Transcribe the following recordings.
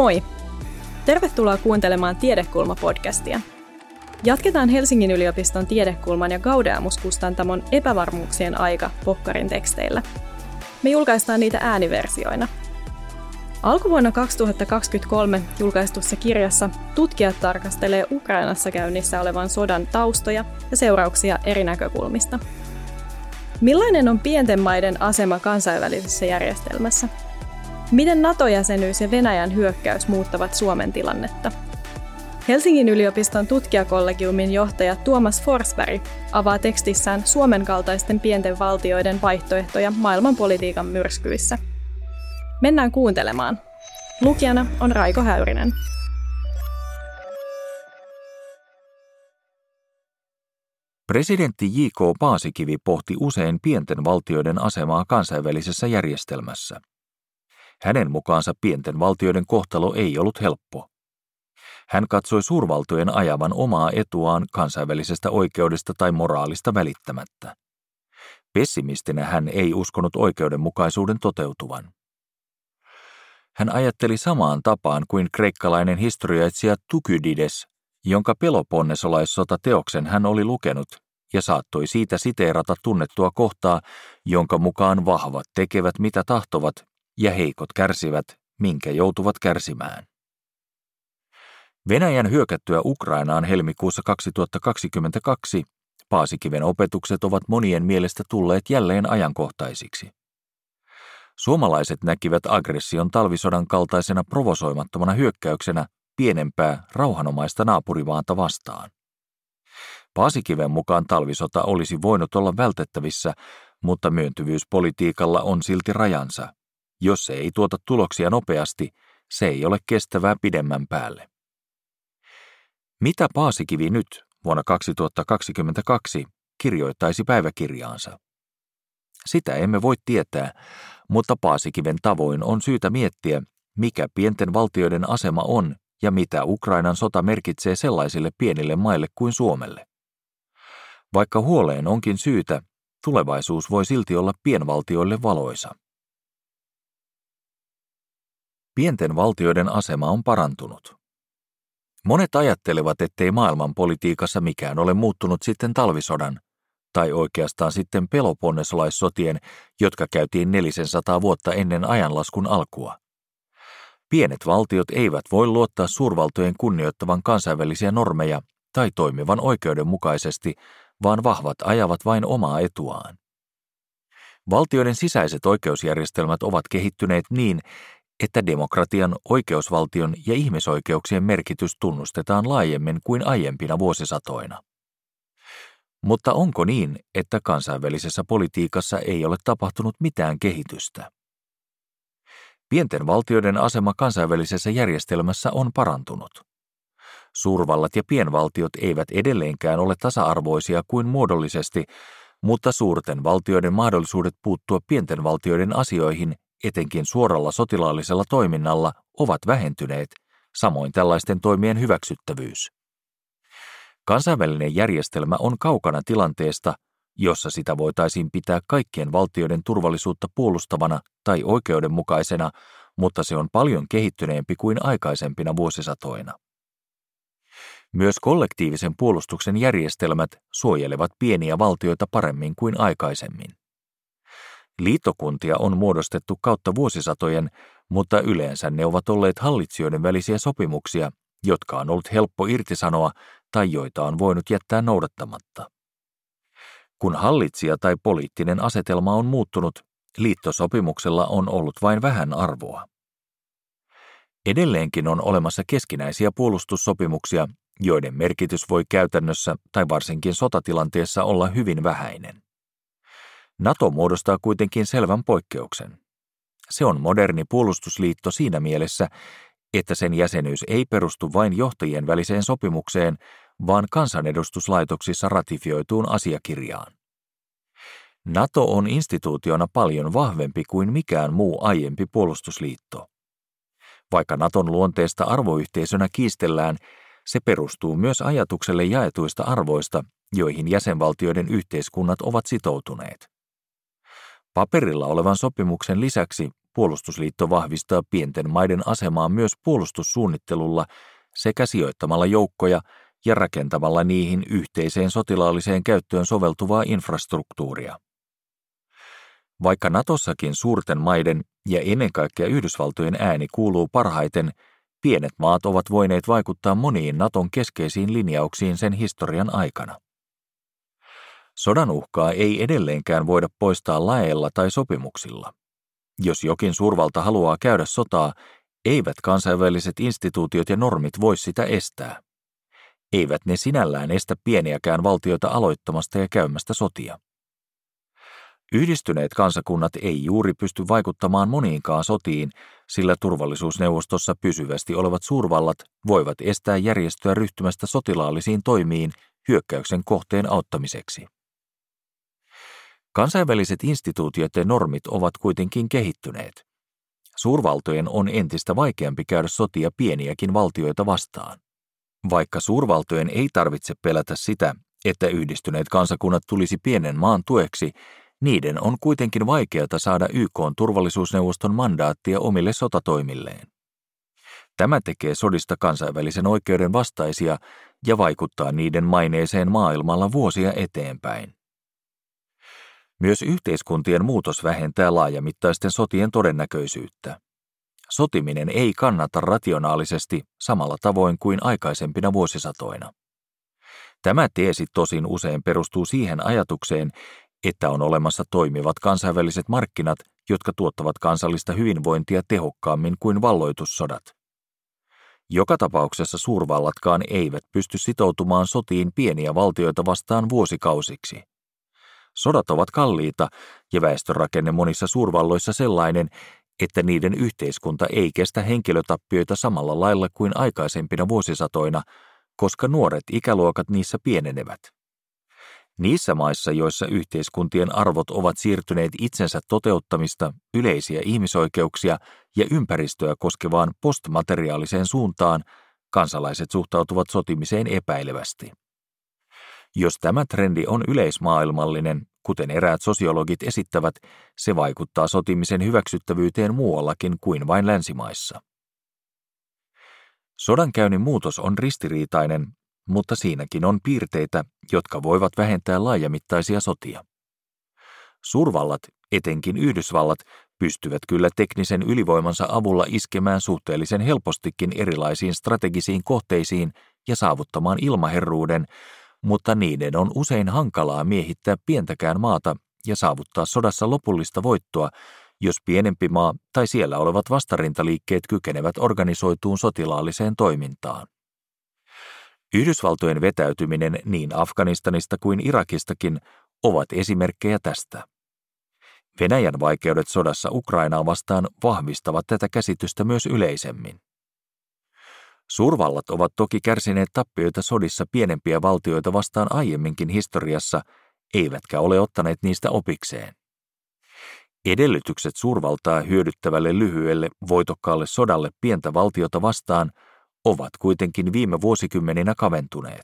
Moi! Tervetuloa kuuntelemaan Tiedekulma-podcastia. Jatketaan Helsingin yliopiston Tiedekulman ja Gaudeamus-kustantamon epävarmuuksien aika Pokkarin teksteillä. Me julkaistaan niitä ääniversioina. Alkuvuonna 2023 julkaistussa kirjassa tutkijat tarkastelee Ukrainassa käynnissä olevan sodan taustoja ja seurauksia eri näkökulmista. Millainen on pienten maiden asema kansainvälisessä järjestelmässä – Miten NATO-jäsenyys ja Venäjän hyökkäys muuttavat Suomen tilannetta? Helsingin yliopiston tutkijakollegiumin johtaja Tuomas Forsberg avaa tekstissään Suomen kaltaisten pienten valtioiden vaihtoehtoja maailmanpolitiikan myrskyissä. Mennään kuuntelemaan. Lukijana on Raiko Häyrinen. Presidentti J.K. Paasikivi pohti usein pienten valtioiden asemaa kansainvälisessä järjestelmässä. Hänen mukaansa pienten valtioiden kohtalo ei ollut helppo. Hän katsoi suurvaltojen ajavan omaa etuaan kansainvälisestä oikeudesta tai moraalista välittämättä. Pessimistinä hän ei uskonut oikeudenmukaisuuden toteutuvan. Hän ajatteli samaan tapaan kuin kreikkalainen historiaitsija Tukydides, jonka Peloponnesolaissota teoksen hän oli lukenut ja saattoi siitä siteerata tunnettua kohtaa, jonka mukaan vahvat tekevät mitä tahtovat ja heikot kärsivät, minkä joutuvat kärsimään. Venäjän hyökättyä Ukrainaan helmikuussa 2022 Paasikiven opetukset ovat monien mielestä tulleet jälleen ajankohtaisiksi. Suomalaiset näkivät aggression talvisodan kaltaisena provosoimattomana hyökkäyksenä pienempää, rauhanomaista naapurimaata vastaan. Paasikiven mukaan talvisota olisi voinut olla vältettävissä, mutta myöntyvyyspolitiikalla on silti rajansa, jos se ei tuota tuloksia nopeasti, se ei ole kestävää pidemmän päälle. Mitä Paasikivi nyt vuonna 2022 kirjoittaisi päiväkirjaansa? Sitä emme voi tietää, mutta Paasikiven tavoin on syytä miettiä, mikä pienten valtioiden asema on ja mitä Ukrainan sota merkitsee sellaisille pienille maille kuin Suomelle. Vaikka huoleen onkin syytä, tulevaisuus voi silti olla pienvaltioille valoisa. Pienten valtioiden asema on parantunut. Monet ajattelevat, ettei maailmanpolitiikassa mikään ole muuttunut sitten talvisodan, tai oikeastaan sitten peloponnesolaissotien, jotka käytiin 400 vuotta ennen ajanlaskun alkua. Pienet valtiot eivät voi luottaa suurvaltojen kunnioittavan kansainvälisiä normeja tai toimivan oikeudenmukaisesti, vaan vahvat ajavat vain omaa etuaan. Valtioiden sisäiset oikeusjärjestelmät ovat kehittyneet niin, että demokratian, oikeusvaltion ja ihmisoikeuksien merkitys tunnustetaan laajemmin kuin aiempina vuosisatoina. Mutta onko niin, että kansainvälisessä politiikassa ei ole tapahtunut mitään kehitystä? Pienten valtioiden asema kansainvälisessä järjestelmässä on parantunut. Suurvallat ja pienvaltiot eivät edelleenkään ole tasa-arvoisia kuin muodollisesti, mutta suurten valtioiden mahdollisuudet puuttua pienten valtioiden asioihin etenkin suoralla sotilaallisella toiminnalla, ovat vähentyneet, samoin tällaisten toimien hyväksyttävyys. Kansainvälinen järjestelmä on kaukana tilanteesta, jossa sitä voitaisiin pitää kaikkien valtioiden turvallisuutta puolustavana tai oikeudenmukaisena, mutta se on paljon kehittyneempi kuin aikaisempina vuosisatoina. Myös kollektiivisen puolustuksen järjestelmät suojelevat pieniä valtioita paremmin kuin aikaisemmin. Liittokuntia on muodostettu kautta vuosisatojen, mutta yleensä ne ovat olleet hallitsijoiden välisiä sopimuksia, jotka on ollut helppo irtisanoa tai joita on voinut jättää noudattamatta. Kun hallitsija tai poliittinen asetelma on muuttunut, liittosopimuksella on ollut vain vähän arvoa. Edelleenkin on olemassa keskinäisiä puolustussopimuksia, joiden merkitys voi käytännössä tai varsinkin sotatilanteessa olla hyvin vähäinen. NATO muodostaa kuitenkin selvän poikkeuksen. Se on moderni puolustusliitto siinä mielessä, että sen jäsenyys ei perustu vain johtajien väliseen sopimukseen, vaan kansanedustuslaitoksissa ratifioituun asiakirjaan. NATO on instituutiona paljon vahvempi kuin mikään muu aiempi puolustusliitto. Vaikka Naton luonteesta arvoyhteisönä kiistellään, se perustuu myös ajatukselle jaetuista arvoista, joihin jäsenvaltioiden yhteiskunnat ovat sitoutuneet. Paperilla olevan sopimuksen lisäksi puolustusliitto vahvistaa pienten maiden asemaa myös puolustussuunnittelulla sekä sijoittamalla joukkoja ja rakentamalla niihin yhteiseen sotilaalliseen käyttöön soveltuvaa infrastruktuuria. Vaikka Natossakin suurten maiden ja ennen kaikkea Yhdysvaltojen ääni kuuluu parhaiten, pienet maat ovat voineet vaikuttaa moniin Naton keskeisiin linjauksiin sen historian aikana. Sodan uhkaa ei edelleenkään voida poistaa laeilla tai sopimuksilla. Jos jokin suurvalta haluaa käydä sotaa, eivät kansainväliset instituutiot ja normit voi sitä estää. Eivät ne sinällään estä pieniäkään valtioita aloittamasta ja käymästä sotia. Yhdistyneet kansakunnat ei juuri pysty vaikuttamaan moniinkaan sotiin, sillä turvallisuusneuvostossa pysyvästi olevat suurvallat voivat estää järjestöä ryhtymästä sotilaallisiin toimiin hyökkäyksen kohteen auttamiseksi. Kansainväliset instituutiot ja normit ovat kuitenkin kehittyneet. Suurvaltojen on entistä vaikeampi käydä sotia pieniäkin valtioita vastaan. Vaikka suurvaltojen ei tarvitse pelätä sitä, että yhdistyneet kansakunnat tulisi pienen maan tueksi, niiden on kuitenkin vaikeata saada YK turvallisuusneuvoston mandaattia omille sotatoimilleen. Tämä tekee sodista kansainvälisen oikeuden vastaisia ja vaikuttaa niiden maineeseen maailmalla vuosia eteenpäin. Myös yhteiskuntien muutos vähentää laajamittaisten sotien todennäköisyyttä. Sotiminen ei kannata rationaalisesti samalla tavoin kuin aikaisempina vuosisatoina. Tämä teesi tosin usein perustuu siihen ajatukseen, että on olemassa toimivat kansainväliset markkinat, jotka tuottavat kansallista hyvinvointia tehokkaammin kuin valloitussodat. Joka tapauksessa suurvallatkaan eivät pysty sitoutumaan sotiin pieniä valtioita vastaan vuosikausiksi. Sodat ovat kalliita ja väestörakenne monissa suurvalloissa sellainen, että niiden yhteiskunta ei kestä henkilötappioita samalla lailla kuin aikaisempina vuosisatoina, koska nuoret ikäluokat niissä pienenevät. Niissä maissa, joissa yhteiskuntien arvot ovat siirtyneet itsensä toteuttamista, yleisiä ihmisoikeuksia ja ympäristöä koskevaan postmateriaaliseen suuntaan, kansalaiset suhtautuvat sotimiseen epäilevästi. Jos tämä trendi on yleismaailmallinen, kuten eräät sosiologit esittävät, se vaikuttaa sotimisen hyväksyttävyyteen muuallakin kuin vain länsimaissa. Sodankäynnin muutos on ristiriitainen, mutta siinäkin on piirteitä, jotka voivat vähentää laajamittaisia sotia. Suurvallat, etenkin Yhdysvallat, pystyvät kyllä teknisen ylivoimansa avulla iskemään suhteellisen helpostikin erilaisiin strategisiin kohteisiin ja saavuttamaan ilmaherruuden, mutta niiden on usein hankalaa miehittää pientäkään maata ja saavuttaa sodassa lopullista voittoa, jos pienempi maa tai siellä olevat vastarintaliikkeet kykenevät organisoituun sotilaalliseen toimintaan. Yhdysvaltojen vetäytyminen niin Afganistanista kuin Irakistakin ovat esimerkkejä tästä. Venäjän vaikeudet sodassa Ukrainaa vastaan vahvistavat tätä käsitystä myös yleisemmin. Suurvallat ovat toki kärsineet tappioita sodissa pienempiä valtioita vastaan aiemminkin historiassa, eivätkä ole ottaneet niistä opikseen. Edellytykset suurvaltaa hyödyttävälle lyhyelle, voitokkaalle sodalle pientä valtiota vastaan ovat kuitenkin viime vuosikymmeninä kaventuneet.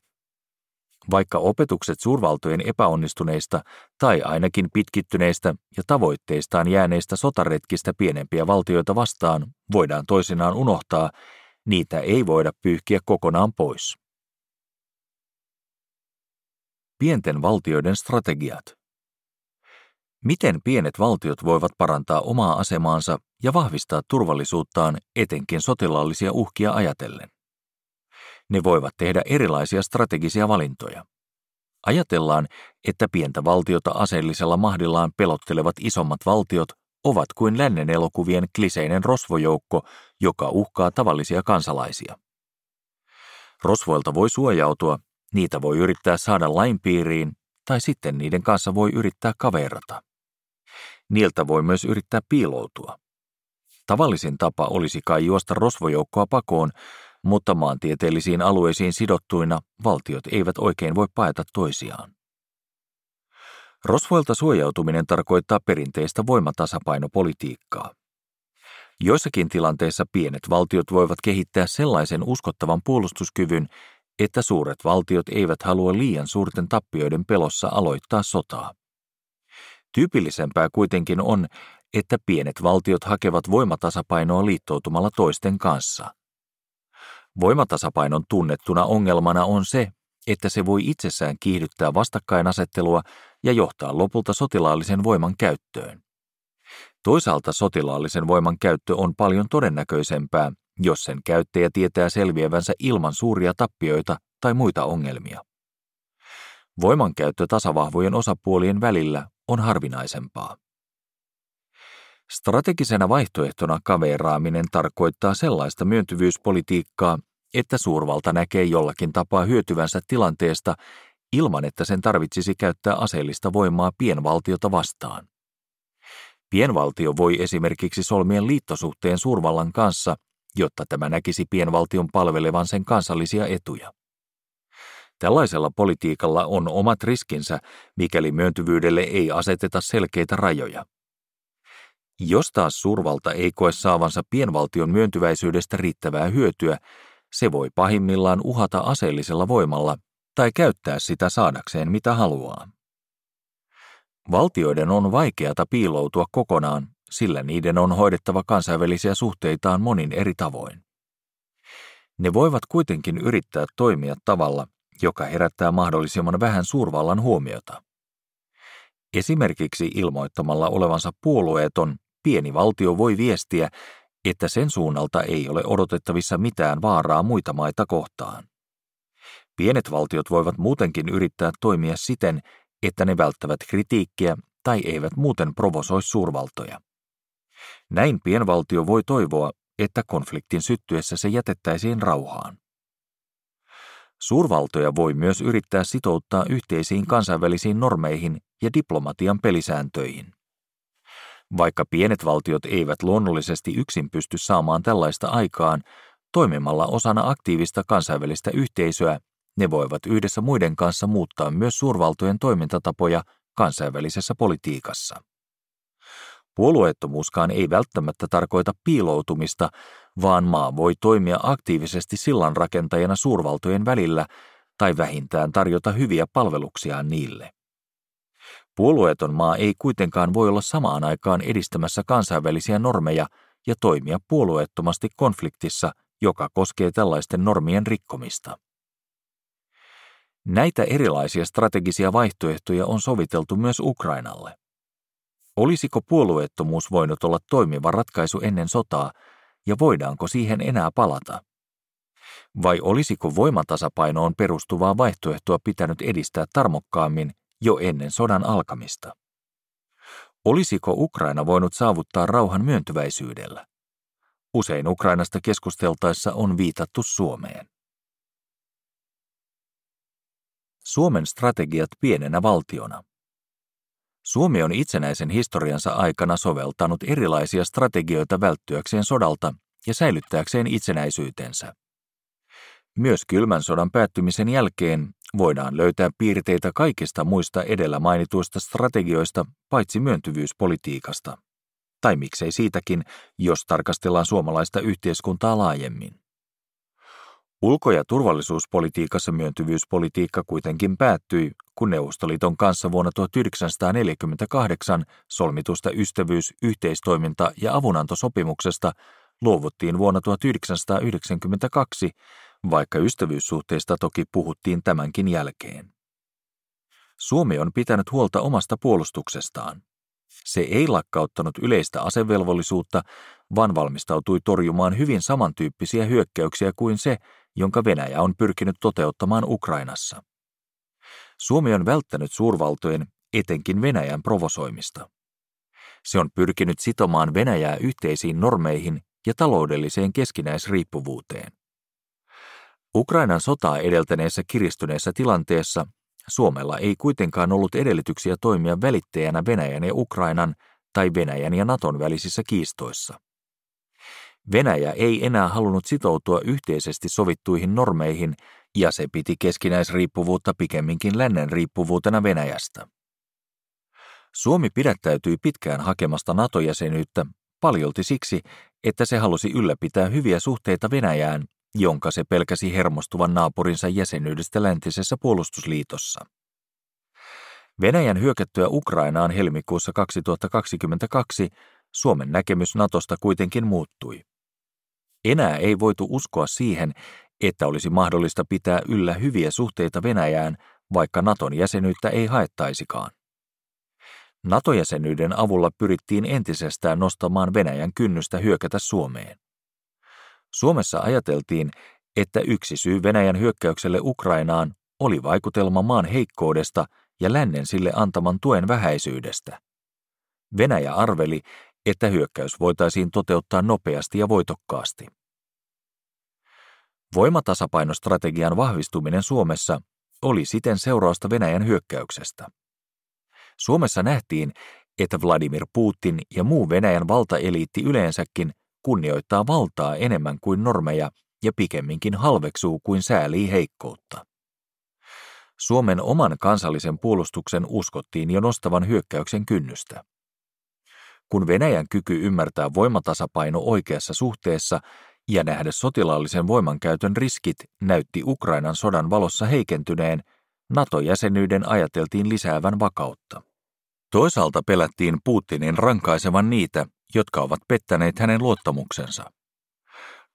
Vaikka opetukset suurvaltojen epäonnistuneista tai ainakin pitkittyneistä ja tavoitteistaan jääneistä sotaretkistä pienempiä valtioita vastaan voidaan toisinaan unohtaa, niitä ei voida pyyhkiä kokonaan pois. Pienten valtioiden strategiat Miten pienet valtiot voivat parantaa omaa asemaansa ja vahvistaa turvallisuuttaan etenkin sotilaallisia uhkia ajatellen? Ne voivat tehdä erilaisia strategisia valintoja. Ajatellaan, että pientä valtiota aseellisella mahdillaan pelottelevat isommat valtiot ovat kuin lännen elokuvien kliseinen rosvojoukko, joka uhkaa tavallisia kansalaisia. Rosvoilta voi suojautua, niitä voi yrittää saada lain piiriin, tai sitten niiden kanssa voi yrittää kaverata. Niiltä voi myös yrittää piiloutua. Tavallisin tapa olisi kai juosta rosvojoukkoa pakoon, mutta maantieteellisiin alueisiin sidottuina valtiot eivät oikein voi paeta toisiaan. Rosvoilta suojautuminen tarkoittaa perinteistä voimatasapainopolitiikkaa. Joissakin tilanteissa pienet valtiot voivat kehittää sellaisen uskottavan puolustuskyvyn, että suuret valtiot eivät halua liian suurten tappioiden pelossa aloittaa sotaa. Tyypillisempää kuitenkin on, että pienet valtiot hakevat voimatasapainoa liittoutumalla toisten kanssa. Voimatasapainon tunnettuna ongelmana on se, että se voi itsessään kiihdyttää vastakkainasettelua ja johtaa lopulta sotilaallisen voiman käyttöön. Toisaalta sotilaallisen voiman käyttö on paljon todennäköisempää, jos sen käyttäjä tietää selviävänsä ilman suuria tappioita tai muita ongelmia. Voimankäyttö tasavahvojen osapuolien välillä on harvinaisempaa. Strategisena vaihtoehtona kaveraaminen tarkoittaa sellaista myöntyvyyspolitiikkaa, että suurvalta näkee jollakin tapaa hyötyvänsä tilanteesta ilman, että sen tarvitsisi käyttää aseellista voimaa pienvaltiota vastaan. Pienvaltio voi esimerkiksi solmien liittosuhteen suurvallan kanssa, jotta tämä näkisi pienvaltion palvelevan sen kansallisia etuja. Tällaisella politiikalla on omat riskinsä, mikäli myöntyvyydelle ei aseteta selkeitä rajoja. Jos taas suurvalta ei koe saavansa pienvaltion myöntyväisyydestä riittävää hyötyä, se voi pahimmillaan uhata aseellisella voimalla tai käyttää sitä saadakseen mitä haluaa. Valtioiden on vaikeata piiloutua kokonaan, sillä niiden on hoidettava kansainvälisiä suhteitaan monin eri tavoin. Ne voivat kuitenkin yrittää toimia tavalla, joka herättää mahdollisimman vähän suurvallan huomiota. Esimerkiksi ilmoittamalla olevansa puolueeton, pieni valtio voi viestiä, että sen suunnalta ei ole odotettavissa mitään vaaraa muita maita kohtaan. Pienet valtiot voivat muutenkin yrittää toimia siten, että ne välttävät kritiikkiä tai eivät muuten provosoi suurvaltoja. Näin pienvaltio voi toivoa, että konfliktin syttyessä se jätettäisiin rauhaan. Suurvaltoja voi myös yrittää sitouttaa yhteisiin kansainvälisiin normeihin ja diplomatian pelisääntöihin. Vaikka pienet valtiot eivät luonnollisesti yksin pysty saamaan tällaista aikaan, toimimalla osana aktiivista kansainvälistä yhteisöä, ne voivat yhdessä muiden kanssa muuttaa myös suurvaltojen toimintatapoja kansainvälisessä politiikassa. Puolueettomuuskaan ei välttämättä tarkoita piiloutumista, vaan maa voi toimia aktiivisesti sillanrakentajana suurvaltojen välillä tai vähintään tarjota hyviä palveluksiaan niille. Puolueeton maa ei kuitenkaan voi olla samaan aikaan edistämässä kansainvälisiä normeja ja toimia puolueettomasti konfliktissa, joka koskee tällaisten normien rikkomista. Näitä erilaisia strategisia vaihtoehtoja on soviteltu myös Ukrainalle. Olisiko puolueettomuus voinut olla toimiva ratkaisu ennen sotaa, ja voidaanko siihen enää palata? Vai olisiko voimatasapainoon perustuvaa vaihtoehtoa pitänyt edistää tarmokkaammin jo ennen sodan alkamista? Olisiko Ukraina voinut saavuttaa rauhan myöntyväisyydellä? Usein Ukrainasta keskusteltaessa on viitattu Suomeen. Suomen strategiat pienenä valtiona. Suomi on itsenäisen historiansa aikana soveltanut erilaisia strategioita välttyäkseen sodalta ja säilyttääkseen itsenäisyytensä. Myös kylmän sodan päättymisen jälkeen voidaan löytää piirteitä kaikista muista edellä mainituista strategioista paitsi myöntyvyyspolitiikasta. Tai miksei siitäkin, jos tarkastellaan suomalaista yhteiskuntaa laajemmin. Ulko- ja turvallisuuspolitiikassa myöntyvyyspolitiikka kuitenkin päättyi, kun Neuvostoliiton kanssa vuonna 1948 solmitusta ystävyys-, yhteistoiminta- ja avunantosopimuksesta luovuttiin vuonna 1992, vaikka ystävyyssuhteista toki puhuttiin tämänkin jälkeen. Suomi on pitänyt huolta omasta puolustuksestaan. Se ei lakkauttanut yleistä asevelvollisuutta, vaan valmistautui torjumaan hyvin samantyyppisiä hyökkäyksiä kuin se, jonka Venäjä on pyrkinyt toteuttamaan Ukrainassa. Suomi on välttänyt suurvaltojen, etenkin Venäjän provosoimista. Se on pyrkinyt sitomaan Venäjää yhteisiin normeihin ja taloudelliseen keskinäisriippuvuuteen. Ukrainan sotaa edeltäneessä kiristyneessä tilanteessa Suomella ei kuitenkaan ollut edellytyksiä toimia välittäjänä Venäjän ja Ukrainan tai Venäjän ja Naton välisissä kiistoissa. Venäjä ei enää halunnut sitoutua yhteisesti sovittuihin normeihin ja se piti keskinäisriippuvuutta pikemminkin lännen riippuvuutena Venäjästä. Suomi pidättäytyi pitkään hakemasta NATO-jäsenyyttä paljolti siksi, että se halusi ylläpitää hyviä suhteita Venäjään, jonka se pelkäsi hermostuvan naapurinsa jäsenyydestä läntisessä puolustusliitossa. Venäjän hyökättyä Ukrainaan helmikuussa 2022 Suomen näkemys Natosta kuitenkin muuttui. Enää ei voitu uskoa siihen, että olisi mahdollista pitää yllä hyviä suhteita Venäjään, vaikka Naton jäsenyyttä ei haettaisikaan. NATO-jäsenyyden avulla pyrittiin entisestään nostamaan Venäjän kynnystä hyökätä Suomeen. Suomessa ajateltiin, että yksi syy Venäjän hyökkäykselle Ukrainaan oli vaikutelma maan heikkoudesta ja lännen sille antaman tuen vähäisyydestä. Venäjä arveli, että hyökkäys voitaisiin toteuttaa nopeasti ja voitokkaasti. Voimatasapainostrategian vahvistuminen Suomessa oli siten seurausta Venäjän hyökkäyksestä. Suomessa nähtiin, että Vladimir Putin ja muu Venäjän valtaeliitti yleensäkin kunnioittaa valtaa enemmän kuin normeja ja pikemminkin halveksuu kuin säälii heikkoutta. Suomen oman kansallisen puolustuksen uskottiin jo nostavan hyökkäyksen kynnystä. Kun Venäjän kyky ymmärtää voimatasapaino oikeassa suhteessa ja nähdä sotilaallisen voimankäytön riskit näytti Ukrainan sodan valossa heikentyneen, NATO-jäsenyyden ajateltiin lisäävän vakautta. Toisaalta pelättiin Putinin rankaisevan niitä, jotka ovat pettäneet hänen luottamuksensa.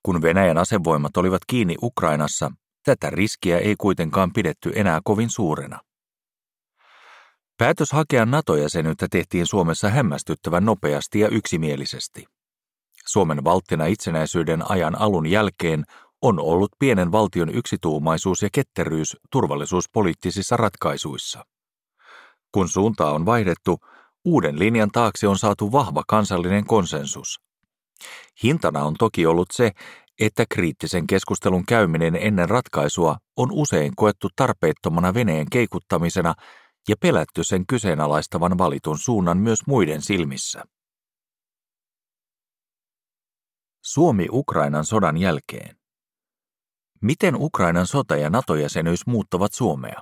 Kun Venäjän asevoimat olivat kiinni Ukrainassa, tätä riskiä ei kuitenkaan pidetty enää kovin suurena. Päätös hakea NATO-jäsenyyttä tehtiin Suomessa hämmästyttävän nopeasti ja yksimielisesti. Suomen valttina itsenäisyyden ajan alun jälkeen on ollut pienen valtion yksituumaisuus ja ketteryys turvallisuuspoliittisissa ratkaisuissa. Kun suuntaa on vaihdettu, uuden linjan taakse on saatu vahva kansallinen konsensus. Hintana on toki ollut se, että kriittisen keskustelun käyminen ennen ratkaisua on usein koettu tarpeettomana veneen keikuttamisena ja pelätty sen kyseenalaistavan valitun suunnan myös muiden silmissä. Suomi Ukrainan sodan jälkeen. Miten Ukrainan sota ja NATO-jäsenyys muuttavat Suomea?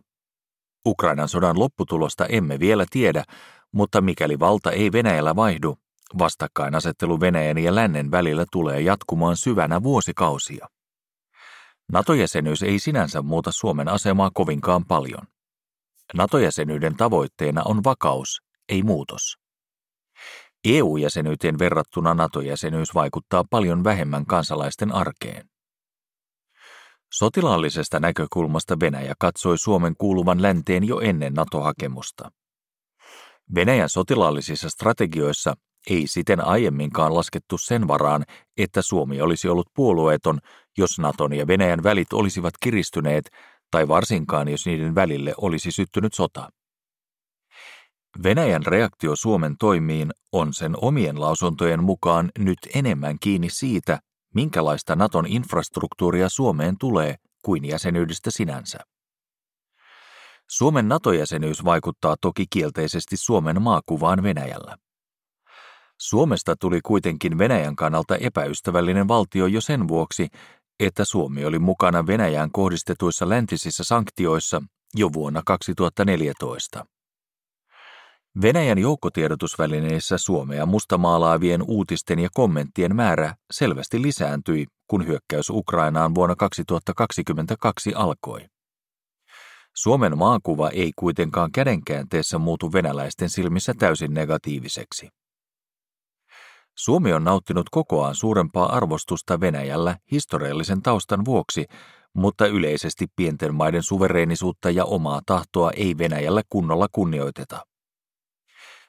Ukrainan sodan lopputulosta emme vielä tiedä, mutta mikäli valta ei Venäjällä vaihdu, vastakkainasettelu Venäjän ja lännen välillä tulee jatkumaan syvänä vuosikausia. NATO-jäsenyys ei sinänsä muuta Suomen asemaa kovinkaan paljon. NATO-jäsenyyden tavoitteena on vakaus, ei muutos. EU-jäsenyyteen verrattuna NATO-jäsenyys vaikuttaa paljon vähemmän kansalaisten arkeen. Sotilaallisesta näkökulmasta Venäjä katsoi Suomen kuuluvan länteen jo ennen NATO-hakemusta. Venäjän sotilaallisissa strategioissa ei siten aiemminkaan laskettu sen varaan, että Suomi olisi ollut puolueeton, jos Naton ja Venäjän välit olisivat kiristyneet, tai varsinkaan jos niiden välille olisi syttynyt sota. Venäjän reaktio Suomen toimiin on sen omien lausuntojen mukaan nyt enemmän kiinni siitä, minkälaista Naton infrastruktuuria Suomeen tulee kuin jäsenyydestä sinänsä. Suomen NATO-jäsenyys vaikuttaa toki kielteisesti Suomen maakuvaan Venäjällä. Suomesta tuli kuitenkin Venäjän kannalta epäystävällinen valtio jo sen vuoksi, että Suomi oli mukana Venäjään kohdistetuissa läntisissä sanktioissa jo vuonna 2014. Venäjän joukkotiedotusvälineissä Suomea mustamaalaavien uutisten ja kommenttien määrä selvästi lisääntyi, kun hyökkäys Ukrainaan vuonna 2022 alkoi. Suomen maakuva ei kuitenkaan kädenkäänteessä muutu venäläisten silmissä täysin negatiiviseksi. Suomi on nauttinut kokoaan suurempaa arvostusta Venäjällä historiallisen taustan vuoksi, mutta yleisesti pienten maiden suvereenisuutta ja omaa tahtoa ei Venäjällä kunnolla kunnioiteta.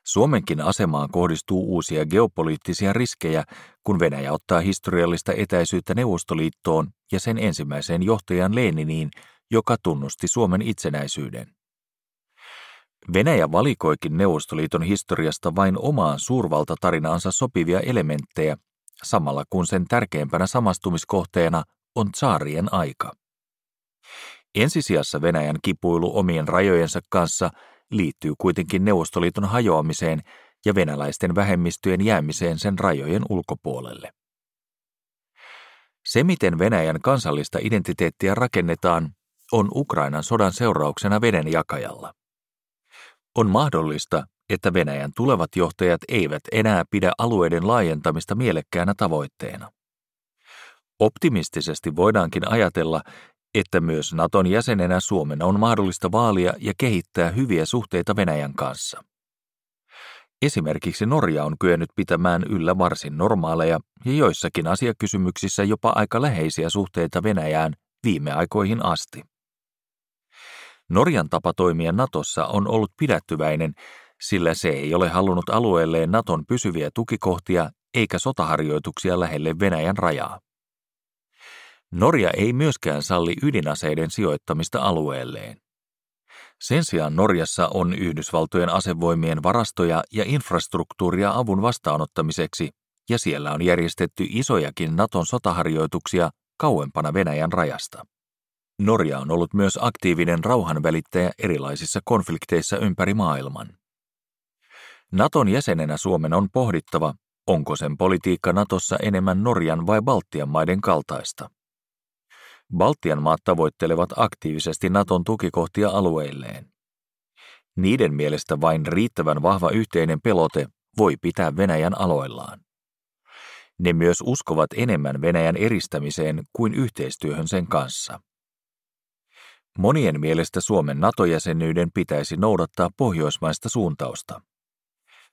Suomenkin asemaan kohdistuu uusia geopoliittisia riskejä, kun Venäjä ottaa historiallista etäisyyttä Neuvostoliittoon ja sen ensimmäiseen johtajan Leniniin, joka tunnusti Suomen itsenäisyyden. Venäjä valikoikin Neuvostoliiton historiasta vain omaan suurvaltatarinaansa sopivia elementtejä, samalla kun sen tärkeimpänä samastumiskohteena on tsaarien aika. Ensisijassa Venäjän kipuilu omien rajojensa kanssa liittyy kuitenkin Neuvostoliiton hajoamiseen ja venäläisten vähemmistöjen jäämiseen sen rajojen ulkopuolelle. Se, miten Venäjän kansallista identiteettiä rakennetaan, on Ukrainan sodan seurauksena veden jakajalla. On mahdollista, että Venäjän tulevat johtajat eivät enää pidä alueiden laajentamista mielekkäänä tavoitteena. Optimistisesti voidaankin ajatella, että myös Naton jäsenenä Suomen on mahdollista vaalia ja kehittää hyviä suhteita Venäjän kanssa. Esimerkiksi Norja on kyennyt pitämään yllä varsin normaaleja ja joissakin asiakysymyksissä jopa aika läheisiä suhteita Venäjään viime aikoihin asti. Norjan tapa toimia Natossa on ollut pidättyväinen, sillä se ei ole halunnut alueelleen Naton pysyviä tukikohtia eikä sotaharjoituksia lähelle Venäjän rajaa. Norja ei myöskään salli ydinaseiden sijoittamista alueelleen. Sen sijaan Norjassa on Yhdysvaltojen asevoimien varastoja ja infrastruktuuria avun vastaanottamiseksi, ja siellä on järjestetty isojakin Naton sotaharjoituksia kauempana Venäjän rajasta. Norja on ollut myös aktiivinen rauhanvälittäjä erilaisissa konflikteissa ympäri maailman. Naton jäsenenä Suomen on pohdittava, onko sen politiikka Natossa enemmän Norjan vai Baltian maiden kaltaista. Baltian maat tavoittelevat aktiivisesti Naton tukikohtia alueilleen. Niiden mielestä vain riittävän vahva yhteinen pelote voi pitää Venäjän aloillaan. Ne myös uskovat enemmän Venäjän eristämiseen kuin yhteistyöhön sen kanssa. Monien mielestä Suomen NATO-jäsenyyden pitäisi noudattaa pohjoismaista suuntausta.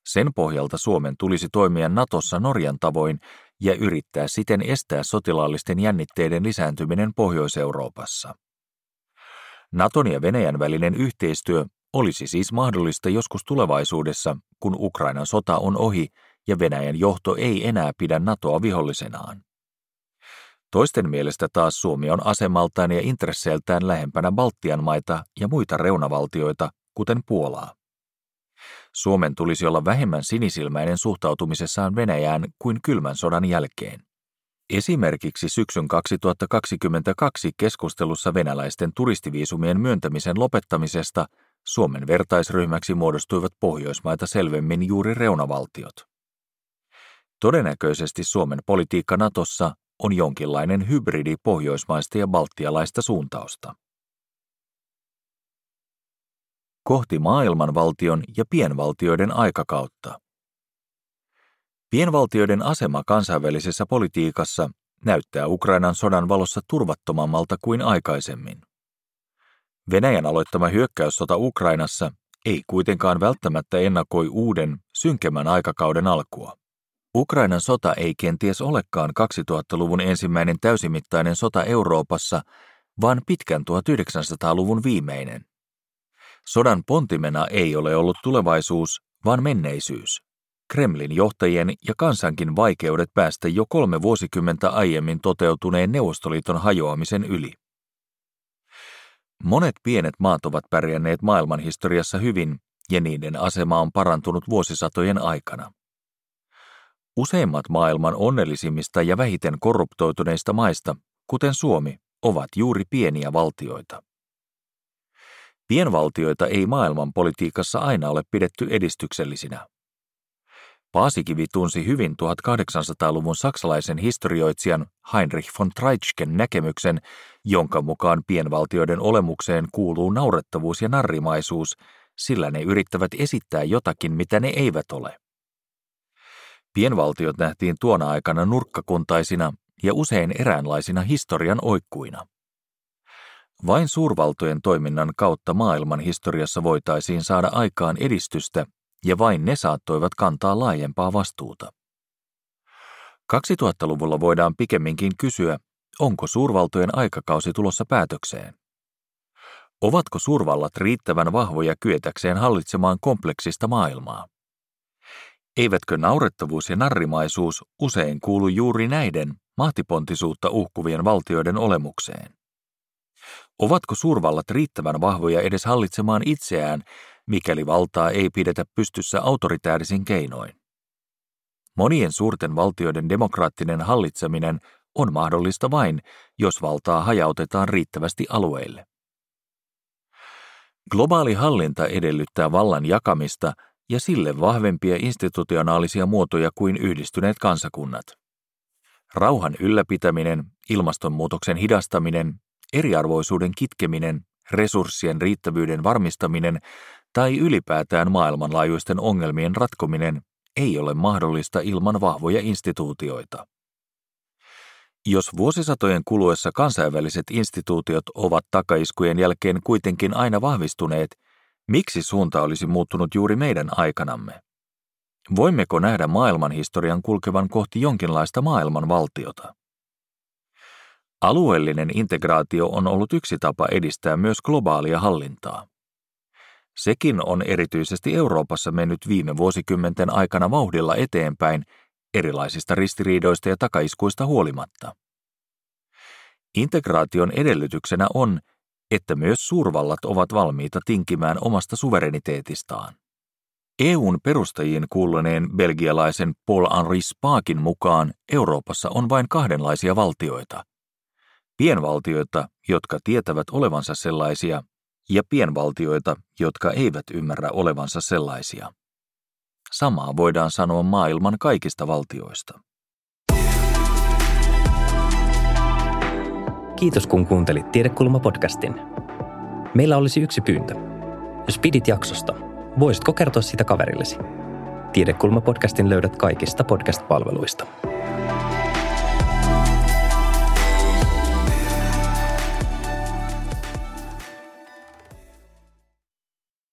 Sen pohjalta Suomen tulisi toimia Natossa Norjan tavoin ja yrittää siten estää sotilaallisten jännitteiden lisääntyminen Pohjois-Euroopassa. Naton ja Venäjän välinen yhteistyö olisi siis mahdollista joskus tulevaisuudessa, kun Ukrainan sota on ohi ja Venäjän johto ei enää pidä NATOa vihollisenaan. Toisten mielestä taas Suomi on asemaltaan ja intresseiltään lähempänä Baltian maita ja muita reunavaltioita, kuten Puolaa. Suomen tulisi olla vähemmän sinisilmäinen suhtautumisessaan Venäjään kuin kylmän sodan jälkeen. Esimerkiksi syksyn 2022 keskustelussa venäläisten turistiviisumien myöntämisen lopettamisesta Suomen vertaisryhmäksi muodostuivat Pohjoismaita selvemmin juuri reunavaltiot. Todennäköisesti Suomen politiikka Natossa on jonkinlainen hybridi pohjoismaista ja baltialaista suuntausta. kohti maailmanvaltion ja pienvaltioiden aikakautta. Pienvaltioiden asema kansainvälisessä politiikassa näyttää Ukrainan sodan valossa turvattomammalta kuin aikaisemmin. Venäjän aloittama hyökkäyssota Ukrainassa ei kuitenkaan välttämättä ennakoi uuden, synkemmän aikakauden alkua. Ukrainan sota ei kenties olekaan 2000-luvun ensimmäinen täysimittainen sota Euroopassa, vaan pitkän 1900-luvun viimeinen. Sodan pontimena ei ole ollut tulevaisuus, vaan menneisyys. Kremlin johtajien ja kansankin vaikeudet päästä jo kolme vuosikymmentä aiemmin toteutuneen Neuvostoliiton hajoamisen yli. Monet pienet maat ovat pärjänneet maailmanhistoriassa hyvin, ja niiden asema on parantunut vuosisatojen aikana. Useimmat maailman onnellisimmista ja vähiten korruptoituneista maista, kuten Suomi, ovat juuri pieniä valtioita. Pienvaltioita ei maailmanpolitiikassa aina ole pidetty edistyksellisinä. Paasikivi tunsi hyvin 1800-luvun saksalaisen historioitsijan Heinrich von Treitschken näkemyksen, jonka mukaan pienvaltioiden olemukseen kuuluu naurettavuus ja narrimaisuus, sillä ne yrittävät esittää jotakin, mitä ne eivät ole. Pienvaltiot nähtiin tuona aikana nurkkakuntaisina ja usein eräänlaisina historian oikkuina. Vain suurvaltojen toiminnan kautta maailman historiassa voitaisiin saada aikaan edistystä, ja vain ne saattoivat kantaa laajempaa vastuuta. 2000-luvulla voidaan pikemminkin kysyä, onko suurvaltojen aikakausi tulossa päätökseen. Ovatko suurvallat riittävän vahvoja kyetäkseen hallitsemaan kompleksista maailmaa? Eivätkö naurettavuus ja narrimaisuus usein kuulu juuri näiden mahtipontisuutta uhkuvien valtioiden olemukseen? Ovatko suurvallat riittävän vahvoja edes hallitsemaan itseään, mikäli valtaa ei pidetä pystyssä autoritäärisin keinoin? Monien suurten valtioiden demokraattinen hallitseminen on mahdollista vain, jos valtaa hajautetaan riittävästi alueille. Globaali hallinta edellyttää vallan jakamista ja sille vahvempia institutionaalisia muotoja kuin yhdistyneet kansakunnat. Rauhan ylläpitäminen, ilmastonmuutoksen hidastaminen eriarvoisuuden kitkeminen, resurssien riittävyyden varmistaminen tai ylipäätään maailmanlaajuisten ongelmien ratkominen ei ole mahdollista ilman vahvoja instituutioita. Jos vuosisatojen kuluessa kansainväliset instituutiot ovat takaiskujen jälkeen kuitenkin aina vahvistuneet, miksi suunta olisi muuttunut juuri meidän aikanamme? Voimmeko nähdä maailmanhistorian kulkevan kohti jonkinlaista maailmanvaltiota? Alueellinen integraatio on ollut yksi tapa edistää myös globaalia hallintaa. Sekin on erityisesti Euroopassa mennyt viime vuosikymmenten aikana vauhdilla eteenpäin erilaisista ristiriidoista ja takaiskuista huolimatta. Integraation edellytyksenä on, että myös suurvallat ovat valmiita tinkimään omasta suvereniteetistaan. EUn perustajiin kuuluneen belgialaisen Paul-Henri Spaakin mukaan Euroopassa on vain kahdenlaisia valtioita. Pienvaltioita, jotka tietävät olevansa sellaisia, ja pienvaltioita, jotka eivät ymmärrä olevansa sellaisia. Samaa voidaan sanoa maailman kaikista valtioista. Kiitos kun kuuntelit Tiedekulma-podcastin. Meillä olisi yksi pyyntö. Jos pidit jaksosta, voisitko kertoa sitä kaverillesi? Tiedekulma-podcastin löydät kaikista podcast-palveluista.